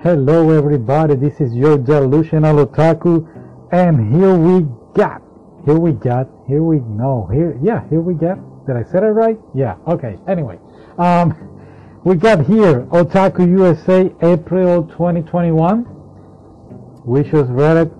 Hello everybody, this is your delusional otaku and here we got, here we got, here we, no, here, yeah, here we got, did I say it right? Yeah, okay, anyway, um, we got here Otaku USA April 2021, we just read it,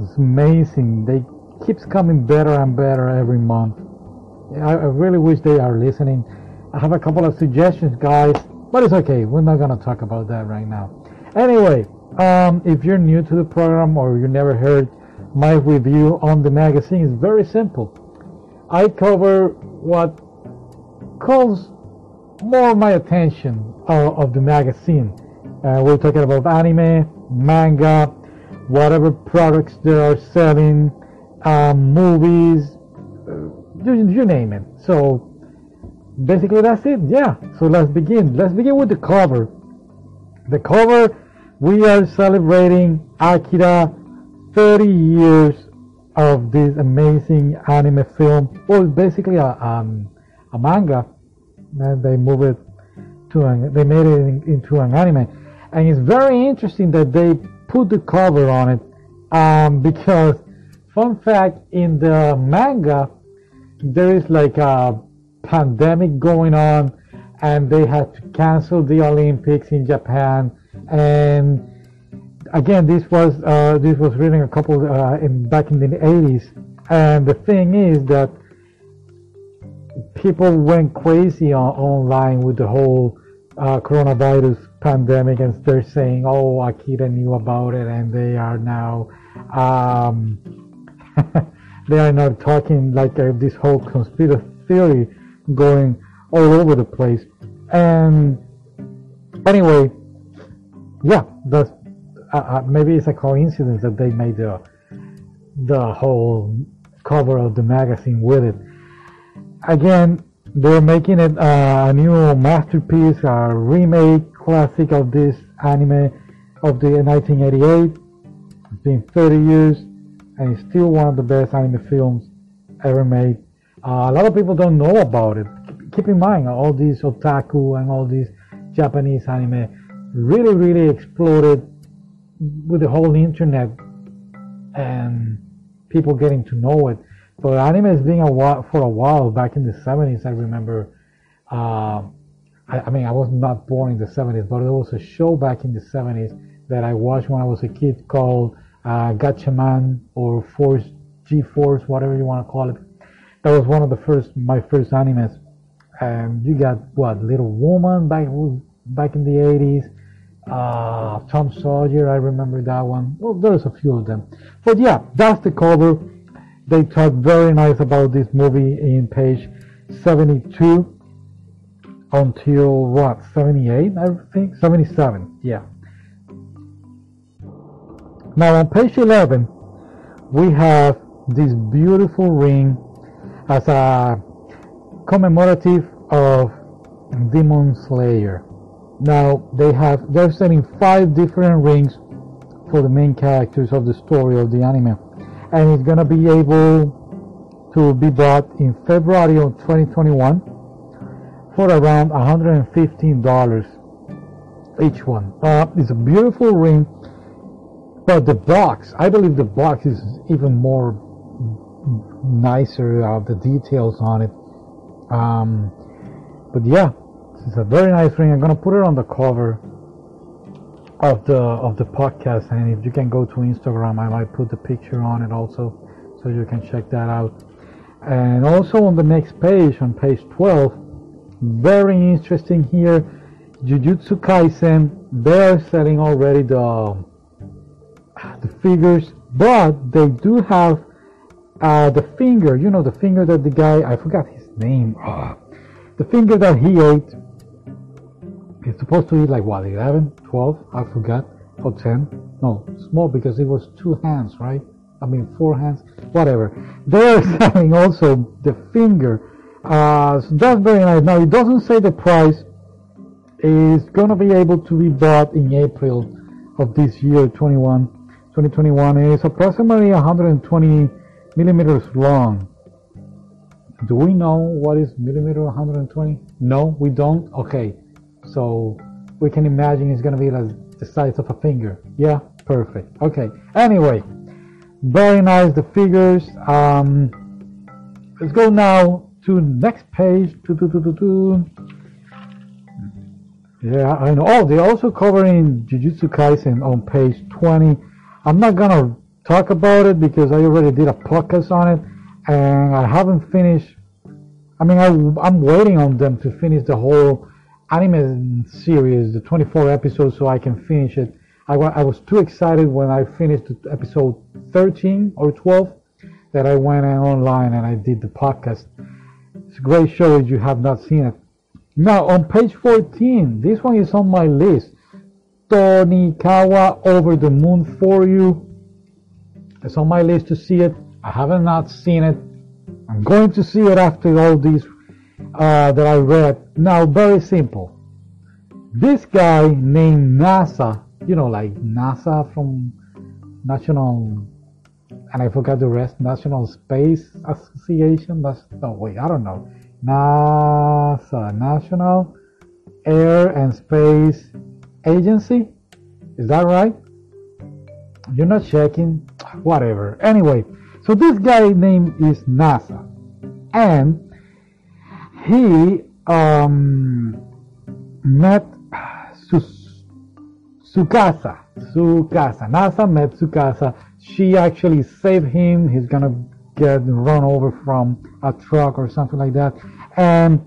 it's amazing, they keeps coming better and better every month, I, I really wish they are listening, I have a couple of suggestions guys, but it's okay, we're not gonna talk about that right now. Anyway, um, if you're new to the program or you never heard my review on the magazine, it's very simple. I cover what calls more my attention uh, of the magazine. Uh, we're talking about anime, manga, whatever products they are selling, um, movies, uh, you, you name it. So basically that's it. Yeah. So let's begin. Let's begin with the cover. The cover we are celebrating Akira 30 years of this amazing anime film. Well, basically a, um, a manga, and they move it to an, they made it in, into an anime, and it's very interesting that they put the cover on it, um, because fun fact in the manga there is like a pandemic going on, and they had to cancel the Olympics in Japan and again this was uh, this was written a couple uh, in back in the 80s and the thing is that people went crazy on, online with the whole uh, coronavirus pandemic and they're saying oh Akira knew about it and they are now um, they are now talking like uh, this whole conspiracy theory going all over the place. And anyway yeah, uh, uh, maybe it's a coincidence that they made the the whole cover of the magazine with it. Again, they're making it uh, a new masterpiece, a remake classic of this anime of the 1988. It's been 30 years, and it's still one of the best anime films ever made. Uh, a lot of people don't know about it. Keep in mind, all these otaku and all these Japanese anime really, really exploded with the whole internet and people getting to know it. But anime has been a while, for a while back in the 70s. I remember, uh, I, I, mean, I was not born in the 70s, but there was a show back in the 70s that I watched when I was a kid called uh, Gatchaman or Force G-Force, whatever you want to call it. That was one of the first, my first animes. And you got what, Little Woman back back in the 80s uh, Tom Sawyer, I remember that one. Well, there's a few of them. But yeah, that's the cover. They talk very nice about this movie in page 72 until what, 78, I think? 77, yeah. Now on page 11, we have this beautiful ring as a commemorative of Demon Slayer. Now they have they're selling five different rings for the main characters of the story of the anime, and it's gonna be able to be bought in February of 2021 for around 115 dollars each one. Uh, it's a beautiful ring, but the box I believe the box is even more nicer. Uh, the details on it. Um, but yeah, it's a very nice ring. I'm gonna put it on the cover of the of the podcast, and if you can go to Instagram, I might put the picture on it also, so you can check that out. And also on the next page, on page 12, very interesting here, Jujutsu Kaisen. They're selling already the the figures, but they do have uh, the finger. You know, the finger that the guy I forgot his name. Uh, the finger that he ate it's supposed to eat like what, 11, 12? I forgot. Or 10? No, small because it was two hands, right? I mean, four hands, whatever. They're selling also the finger. Uh, so that's very nice. Now, it doesn't say the price. It's going to be able to be bought in April of this year, 21, 2021. It's approximately 120 millimeters long. Do we know what is millimeter 120? No, we don't? Okay. So we can imagine it's going to be like the size of a finger. Yeah, perfect. Okay. Anyway, very nice the figures. Um, let's go now to next page. Yeah, I know. Oh, they're also covering Jujutsu Kaisen on page 20. I'm not gonna talk about it because I already did a podcast on it, and I haven't finished. I mean, I, I'm waiting on them to finish the whole anime series, the 24 episodes, so I can finish it. I, I was too excited when I finished episode 13 or 12 that I went online and I did the podcast. It's a great show if you have not seen it. Now, on page 14, this one is on my list. Tonikawa Over the Moon for You. It's on my list to see it. I haven't not seen it. I'm going to see it after all these uh, that I read. Now, very simple. This guy named NASA, you know, like NASA from National, and I forgot the rest, National Space Association. That's no wait, I don't know. NASA, National Air and Space Agency. Is that right? You're not checking? Whatever. Anyway, so this guy name is NASA. And he um, met Tsukasa. Tsukasa. NASA met Tsukasa. She actually saved him. He's gonna get run over from a truck or something like that. And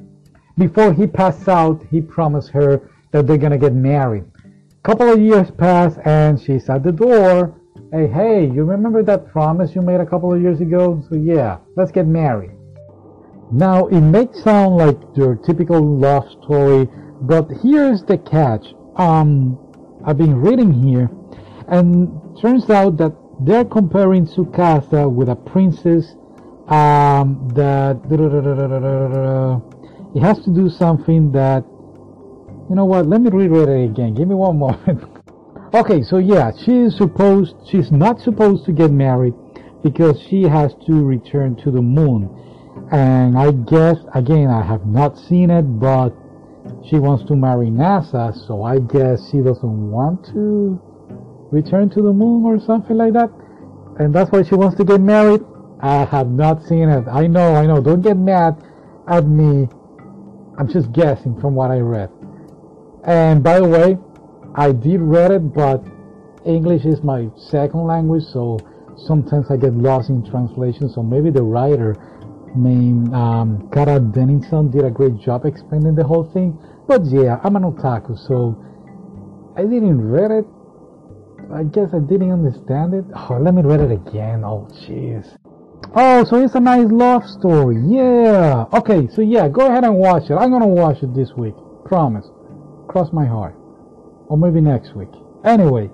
before he passed out, he promised her that they're gonna get married. Couple of years pass, and she's at the door. Hey, hey, you remember that promise you made a couple of years ago? So yeah, let's get married. Now, it may sound like your typical love story, but here's the catch. Um, I've been reading here, and turns out that they're comparing Tsukasa with a princess um, that it has to do something that you know what let me reread it again. Give me one moment. Okay so yeah she is supposed she's not supposed to get married because she has to return to the moon and I guess again I have not seen it, but she wants to marry NASA, so I guess she doesn't want to return to the moon or something like that, and that's why she wants to get married. I have not seen it. I know, I know. Don't get mad at me. I'm just guessing from what I read. And by the way, I did read it, but English is my second language, so sometimes I get lost in translation. So maybe the writer named um, Kara Dennison did a great job explaining the whole thing. But yeah, I'm an otaku, so I didn't read it. I guess I didn't understand it. Oh, let me read it again. Oh, jeez. Oh, so it's a nice love story. Yeah. Okay, so yeah, go ahead and watch it. I'm gonna watch it this week. Promise. Cross my heart. Or maybe next week. Anyway,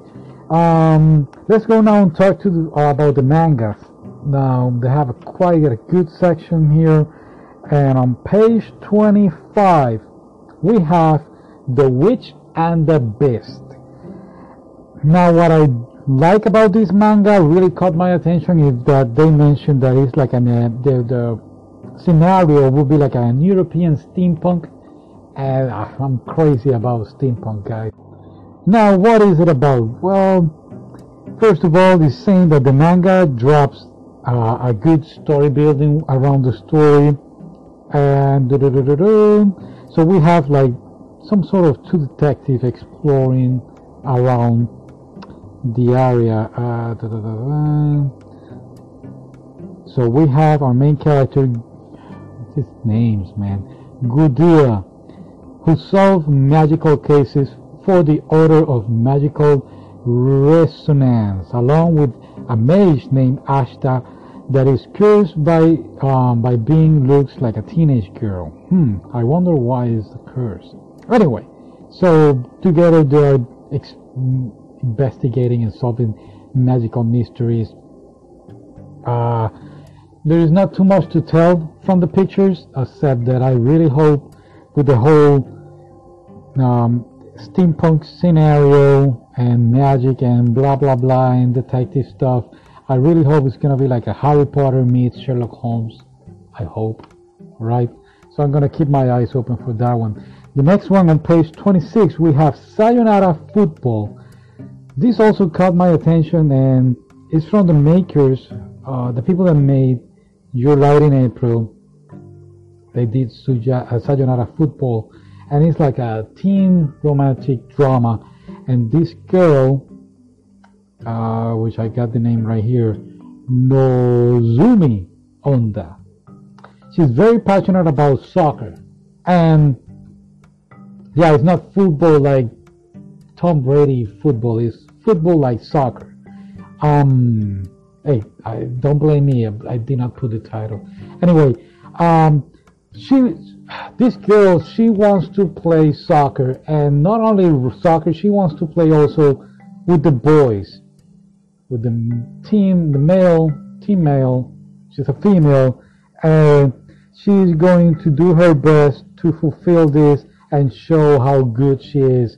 um, let's go now and talk to the, uh, about the mangas. Now they have a quite a good section here, and on page 25 we have the Witch and the Beast. Now what I like about this manga really caught my attention is that they mentioned that it's like an uh, the, the scenario would be like an European steampunk, and uh, I'm crazy about steampunk guys. Now what is it about? Well, first of all, it's saying that the manga drops uh, a good story building around the story. And so we have like some sort of two detectives exploring around the area uh, so we have our main character his names man? Gudia who solve magical cases for the Order of Magical Resonance along with a mage named Ashta that is cursed by um, by being looks like a teenage girl. Hmm, I wonder why is the curse. Anyway, so together they are investigating and solving magical mysteries. Uh, there is not too much to tell from the pictures, except that I really hope with the whole um, steampunk scenario and magic and blah blah blah and detective stuff. I really hope it's gonna be like a Harry Potter meets Sherlock Holmes. I hope, right? So I'm gonna keep my eyes open for that one. The next one on page 26, we have Sayonara Football. this also caught my attention and it's from the makers, uh, the people that made Your Lie in April. They did Suja, uh, Sayonara Football, and it's like a teen romantic drama. And this girl, uh, which I got the name right here, Nozomi Onda. She's very passionate about soccer, and yeah, it's not football like Tom Brady football. It's football like soccer. Um, hey, I, don't blame me. I, I, did not put the title. Anyway, um, she, this girl, she wants to play soccer, and not only soccer, she wants to play also with the boys, with the team, the male, team male. She's a female, and she's going to do her best to fulfill this and show how good she is.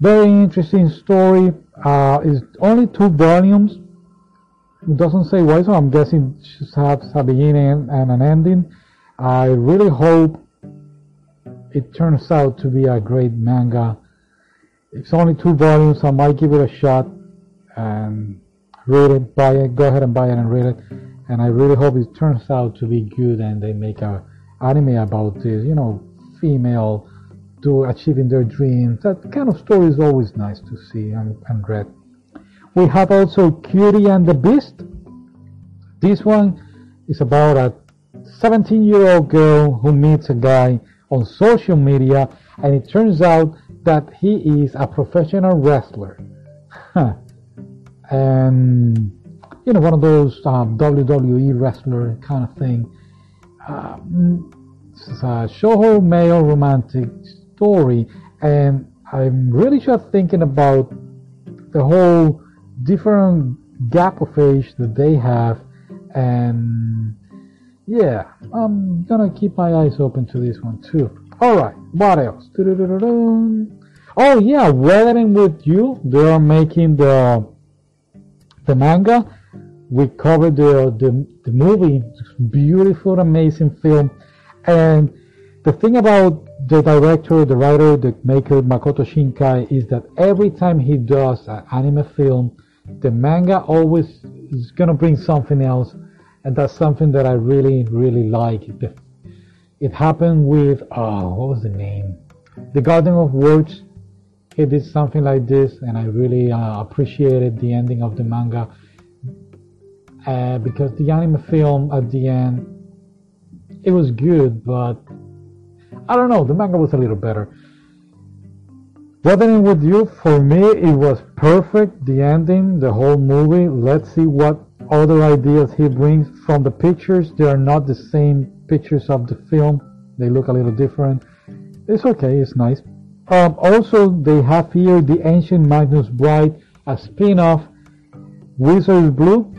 Very interesting story. Uh, it's only two volumes. It doesn't say why, so I'm guessing she has a beginning and an ending. I really hope it turns out to be a great manga. It's only two volumes, I might give it a shot and read it, buy it, go ahead and buy it and read it. And I really hope it turns out to be good and they make a anime about this, you know, female to achieving their dreams. That kind of story is always nice to see and, and read. We have also Cutie and the Beast. This one is about a 17 year old girl who meets a guy on social media and it turns out that he is a professional wrestler. and you know, one of those um, WWE wrestler kind of thing. Um, it's a shoujo male romantic story, and I'm really just thinking about the whole different gap of age that they have, and yeah, I'm gonna keep my eyes open to this one too. Alright, what else? Oh yeah, Weathering with You, they are making the the manga. We covered the, the, the movie, beautiful, amazing film. And the thing about the director, the writer, the maker, Makoto Shinkai, is that every time he does an anime film, the manga always is gonna bring something else and that's something that I really, really like. It happened with, oh, what was the name? The Garden of Words. He did something like this, and I really uh, appreciated the ending of the manga uh, because the anime film at the end, it was good, but I don't know, the manga was a little better. Weathering with You, for me, it was perfect. The ending, the whole movie. Let's see what other ideas he brings from the pictures. They are not the same pictures of the film. They look a little different. It's okay. It's nice. Um, also, they have here the Ancient Magnus Bride, a spin-off. Wizard Blue.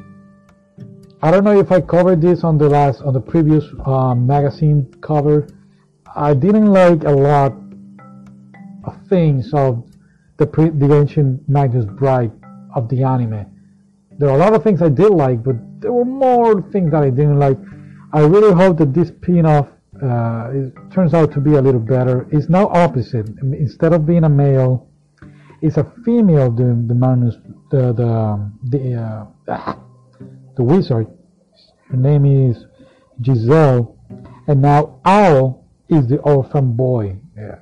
I don't know if I covered this on the last, on the previous um, magazine cover. I didn't like a lot things of the, pre- the Ancient Magnus Bride of the anime. There are a lot of things I did like, but there were more things that I didn't like. I really hope that this spin-off uh, turns out to be a little better. It's now opposite. Instead of being a male, it's a female doing the manus, the the um, the uh, ah, the wizard. Her name is Giselle, and now Ao is the orphan boy. Yeah,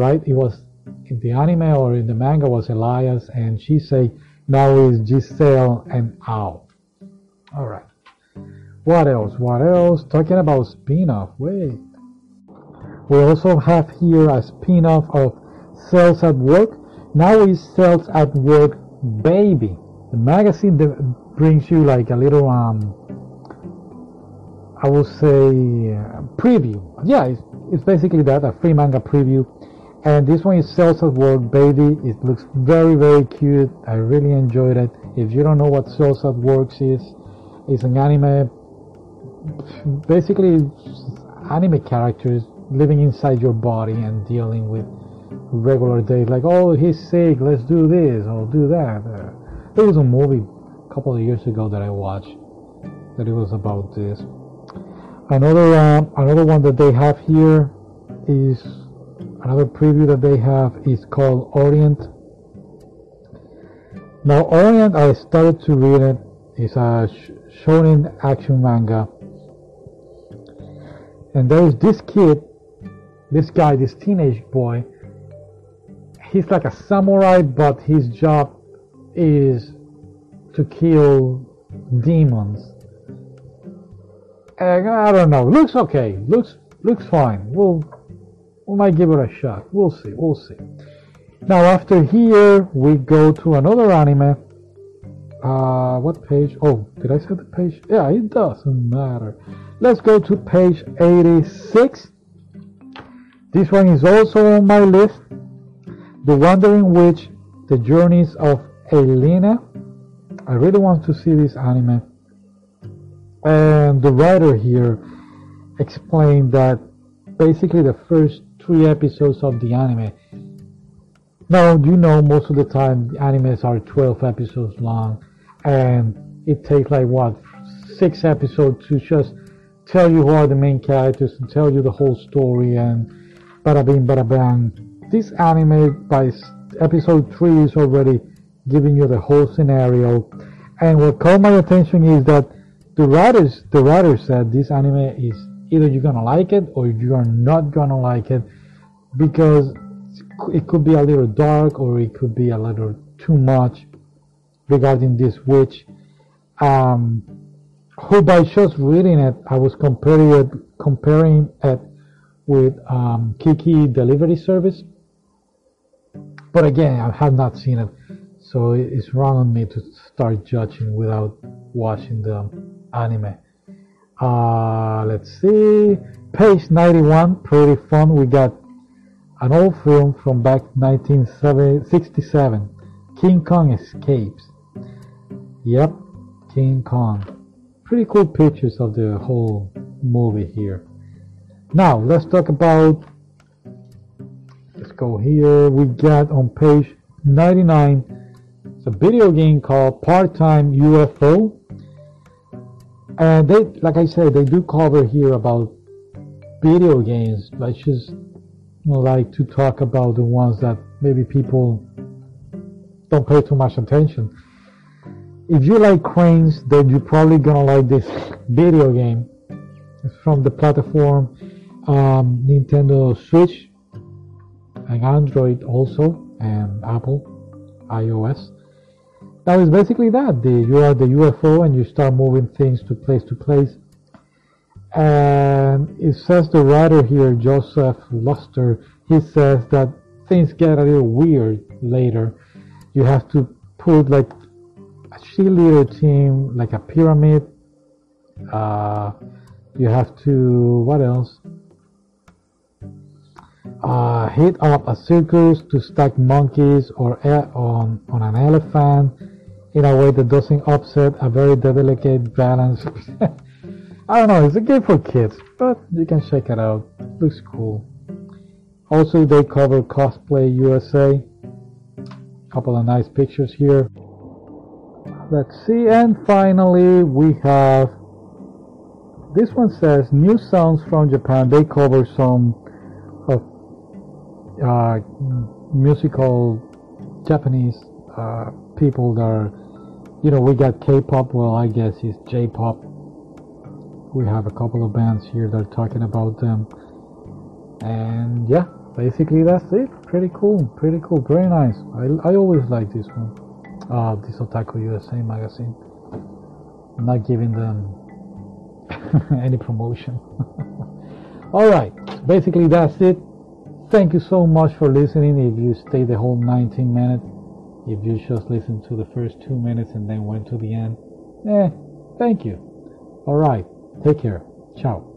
right. It was in the anime or in the manga was Elias, and she say now is Giselle and Ao. Alright. What else? What else? Talking about spin-off. Wait. We also have here a spin-off of Cells at Work. Now is Cells at Work Baby. The magazine that brings you like a little um I will say preview. Yeah, it's, it's basically that, a free manga preview and this one is Cells at Work Baby. It looks very very cute. I really enjoyed it. If you don't know what at Works is, it's an anime. Basically, anime characters living inside your body and dealing with regular days. Like, oh, he's sick. Let's do this or do that. Uh, there was a movie a couple of years ago that I watched that it was about this. Another uh, another one that they have here is Another preview that they have is called Orient. Now, Orient, I started to read it. It's a shonen action manga. And there's this kid, this guy, this teenage boy. He's like a samurai, but his job is to kill demons. And I don't know. Looks okay. Looks looks fine. We'll we might give it a shot. We'll see. We'll see. Now after here, we go to another anime. Uh, what page? Oh, did I say the page? Yeah, it doesn't matter. Let's go to page 86. This one is also on my list. The Wandering Witch, The Journeys of Elaina. I really want to see this anime. And the writer here explained that basically the first three episodes of the anime now, you know, most of the time the animes are 12 episodes long, and it takes like what six episodes to just tell you who are the main characters and tell you the whole story and bada bing bada bang. This anime by episode three is already giving you the whole scenario, and what caught my attention is that the writers the writer said this anime is either you're gonna like it or you are not gonna like it because it could be a little dark or it could be a little too much regarding this witch. Um, who by just reading it I was comparing it comparing it with um, Kiki delivery service. But again I have not seen it so it's wrong on me to start judging without watching the anime uh, let's see page 91 pretty fun we got an old film from back 1967, King Kong Escapes. Yep, King Kong. Pretty cool pictures of the whole movie here. Now, let's talk about, let's go here, we got on page 99, it's a video game called Part-Time UFO. And they, like I said, they do cover here about video games. Let's just like to talk about the ones that maybe people don't pay too much attention. If you like cranes, then you're probably gonna like this video game. It's from the platform um, Nintendo Switch and Android also, and Apple iOS. Now it's basically that. The, you are the UFO and you start moving things to place to place and it says the writer here, Joseph Luster, he says that things get a little weird later. You have to put like a cheerleader team, like a pyramid. Uh, you have to, what else? Uh, hit up a circus to stack monkeys or on, on an elephant in a way that doesn't upset a very delicate balance. I don't know, it's a game for kids, but you can check it out. Looks cool. Also, they cover Cosplay USA. Couple of nice pictures here. Let's see, and finally we have this one says new sounds from Japan. They cover some of uh, musical Japanese uh, people that are, you know, we got K-pop. Well, I guess it's J-pop. We have a couple of bands here that are talking about them. And yeah basically that's it. Pretty cool pretty cool very nice. I, I always like this one. Uh, this Otaku USA magazine. I'm not giving them any promotion. Alright basically that's it. Thank you so much for listening. If you stayed the whole 19 minutes if you just listened to the first two minutes and then went to the end eh thank you alright Take care. Ciao.